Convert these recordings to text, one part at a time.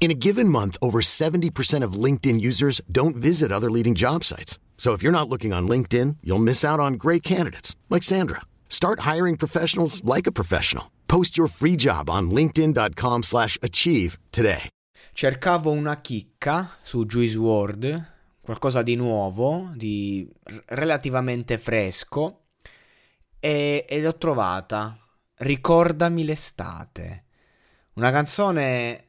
In a given month, over 70% of LinkedIn users don't visit other leading job sites. So if you're not looking on LinkedIn, you'll miss out on great candidates like Sandra. Start hiring professionals like a professional. Post your free job on linkedin.com/achieve today. Cercavo una chicca su Juice WRLD, qualcosa di nuovo, di relativamente fresco e, ed ho trovata Ricordami l'estate. Una canzone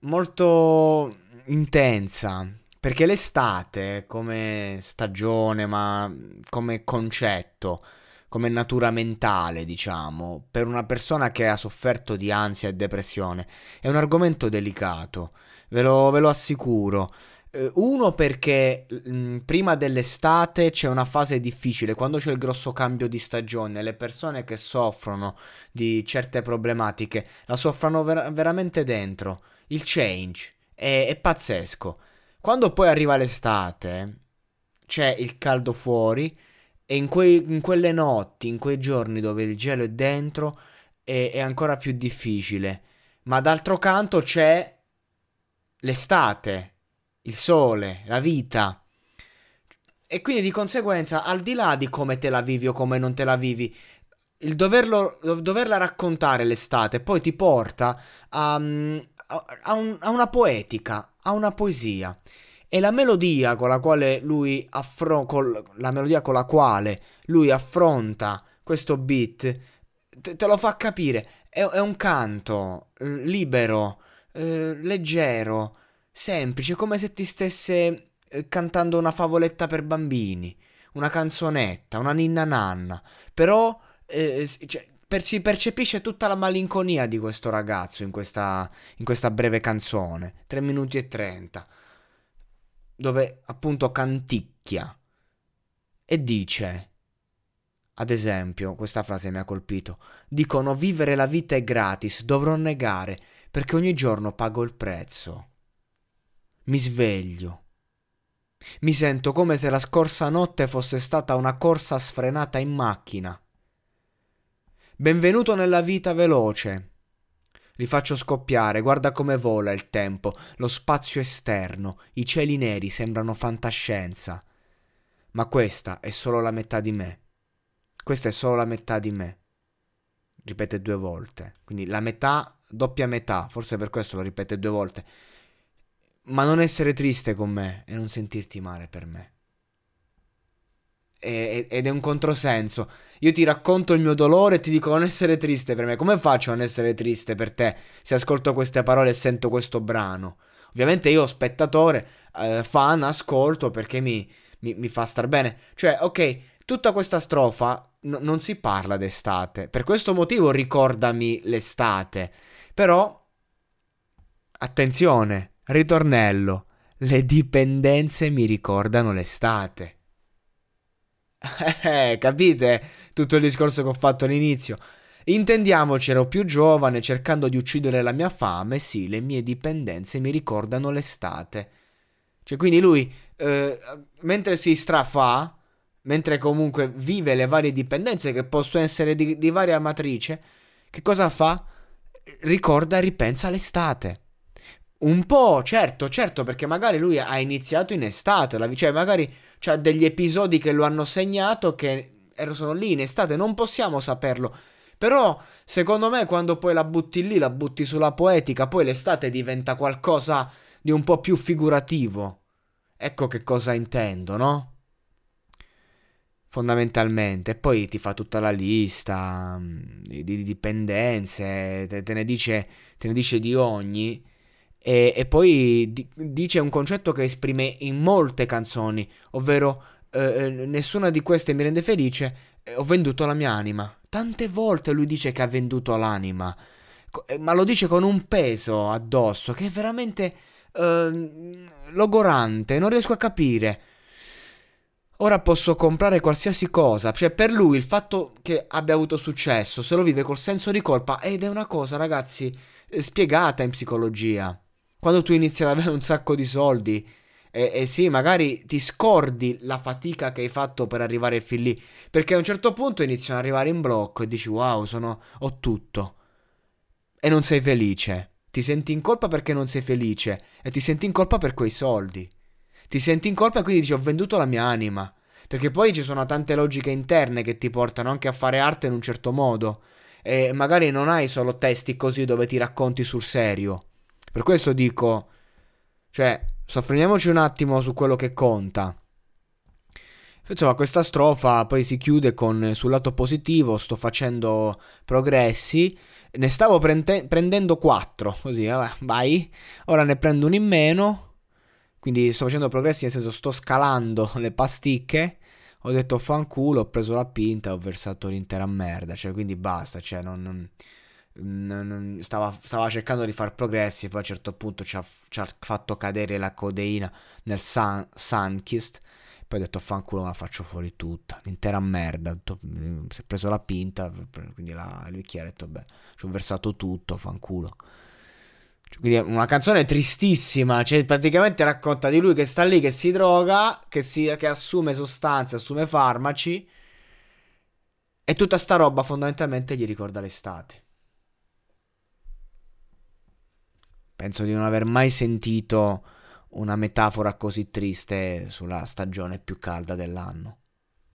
molto intensa, perché l'estate come stagione, ma come concetto, come natura mentale, diciamo, per una persona che ha sofferto di ansia e depressione, è un argomento delicato, ve lo, ve lo assicuro. Eh, Uno perché mh, prima dell'estate c'è una fase difficile, quando c'è il grosso cambio di stagione, le persone che soffrono di certe problematiche la soffrono ver- veramente dentro. Il change è, è pazzesco. Quando poi arriva l'estate, c'è il caldo fuori e in, quei- in quelle notti, in quei giorni dove il gelo è dentro, è, è ancora più difficile. Ma d'altro canto c'è l'estate, il sole, la vita. E quindi di conseguenza, al di là di come te la vivi o come non te la vivi, il doverlo, doverla raccontare l'estate poi ti porta a, a- a un- a una poetica, a una poesia. E la melodia con la quale lui melodia con la quale lui affronta questo beat, te, te lo fa capire. È, è un canto eh, libero, eh, leggero, semplice, come se ti stesse eh, cantando una favoletta per bambini, una canzonetta, una ninna nanna. Però eh, cioè, per- si percepisce tutta la malinconia di questo ragazzo in questa, in questa breve canzone, 3 minuti e 30, dove appunto canticchia e dice, ad esempio, questa frase mi ha colpito, dicono vivere la vita è gratis, dovrò negare, perché ogni giorno pago il prezzo. Mi sveglio. Mi sento come se la scorsa notte fosse stata una corsa sfrenata in macchina. Benvenuto nella vita veloce. Li faccio scoppiare, guarda come vola il tempo, lo spazio esterno, i cieli neri sembrano fantascienza. Ma questa è solo la metà di me. Questa è solo la metà di me. Ripete due volte. Quindi la metà, doppia metà, forse per questo lo ripete due volte. Ma non essere triste con me e non sentirti male per me. Ed è un controsenso. Io ti racconto il mio dolore e ti dico non essere triste per me. Come faccio a non essere triste per te se ascolto queste parole e sento questo brano? Ovviamente io, spettatore, eh, fan, ascolto perché mi, mi- mi fa star bene. Cioè, ok, tutta questa strofa n- non si parla d'estate. Per questo motivo ricordami l'estate. Però, attenzione, ritornello. Le dipendenze mi ricordano l'estate. Eh, capite tutto il discorso che ho fatto all'inizio? Intendiamoci, ero più giovane, cercando di uccidere la mia fame, sì, le mie dipendenze mi ricordano l'estate. Cioè, quindi lui, eh, mentre si strafà, mentre comunque vive le varie dipendenze che possono essere di, di varia matrice, che cosa fa? Ricorda, ripensa l'estate. Un po', certo, certo, perché magari lui ha iniziato in estate, la- cioè magari c'ha degli episodi che lo hanno segnato che er- sono lì in estate, non possiamo saperlo. Però, secondo me, quando poi la butti lì, la butti sulla poetica, poi l'estate diventa qualcosa di un po' più figurativo. Ecco che cosa intendo, no? Fondamentalmente, poi ti fa tutta la lista mm, di, di dipendenze, te, te ne dice, te ne dice di ogni. E, e poi di- dice un concetto che esprime in molte canzoni, ovvero eh, eh, nessuna di queste mi rende felice, eh, ho venduto la mia anima. Tante volte lui dice che ha venduto l'anima, Co- eh, ma lo dice con un peso addosso che è veramente uh, logorante, non riesco a capire. Ora posso comprare qualsiasi cosa, cioè per lui il fatto che abbia avuto successo se lo vive col senso di colpa ed è una cosa, ragazzi, eh, spiegata in psicologia. Quando tu inizi ad avere un sacco di soldi e, e, sì, magari ti scordi la fatica che hai fatto per arrivare fin lì, perché a un certo punto iniziano ad arrivare in blocco e dici wow, sono, ho tutto e non sei felice. Ti senti in colpa perché non sei felice e ti senti in colpa per quei soldi ti senti in colpa e quindi dici ho venduto la mia anima. Perché poi ci sono tante logiche interne che ti portano anche a fare arte in un certo modo. E magari non hai solo testi così dove ti racconti sul serio. Per questo dico, cioè, soffermiamoci un attimo su quello che conta. Insomma, questa strofa poi si chiude con sul lato positivo sto facendo progressi, ne stavo prende- prendendo quattro, così, vabbè, vai, ora ne prendo uno in meno, quindi sto facendo progressi, nel senso sto scalando le pasticche. Ho detto fanculo, ho preso la pinta, ho versato l'intera merda. Cioè, quindi basta. Cioè, non, non stava, stava cercando di fare progressi. Poi a un certo punto ci ha, ci ha fatto cadere la codeina nel sun, Sunkist. Poi ho detto fanculo, ma la faccio fuori tutta. L'intera merda. Si è preso la pinta. Quindi la, lui chi ha detto, beh, ci ho versato tutto, fanculo. Quindi è una canzone tristissima, cioè praticamente racconta di lui che sta lì, che si droga, che, si, che assume sostanze, assume farmaci e tutta sta roba fondamentalmente gli ricorda l'estate. Penso di non aver mai sentito una metafora così triste sulla stagione più calda dell'anno.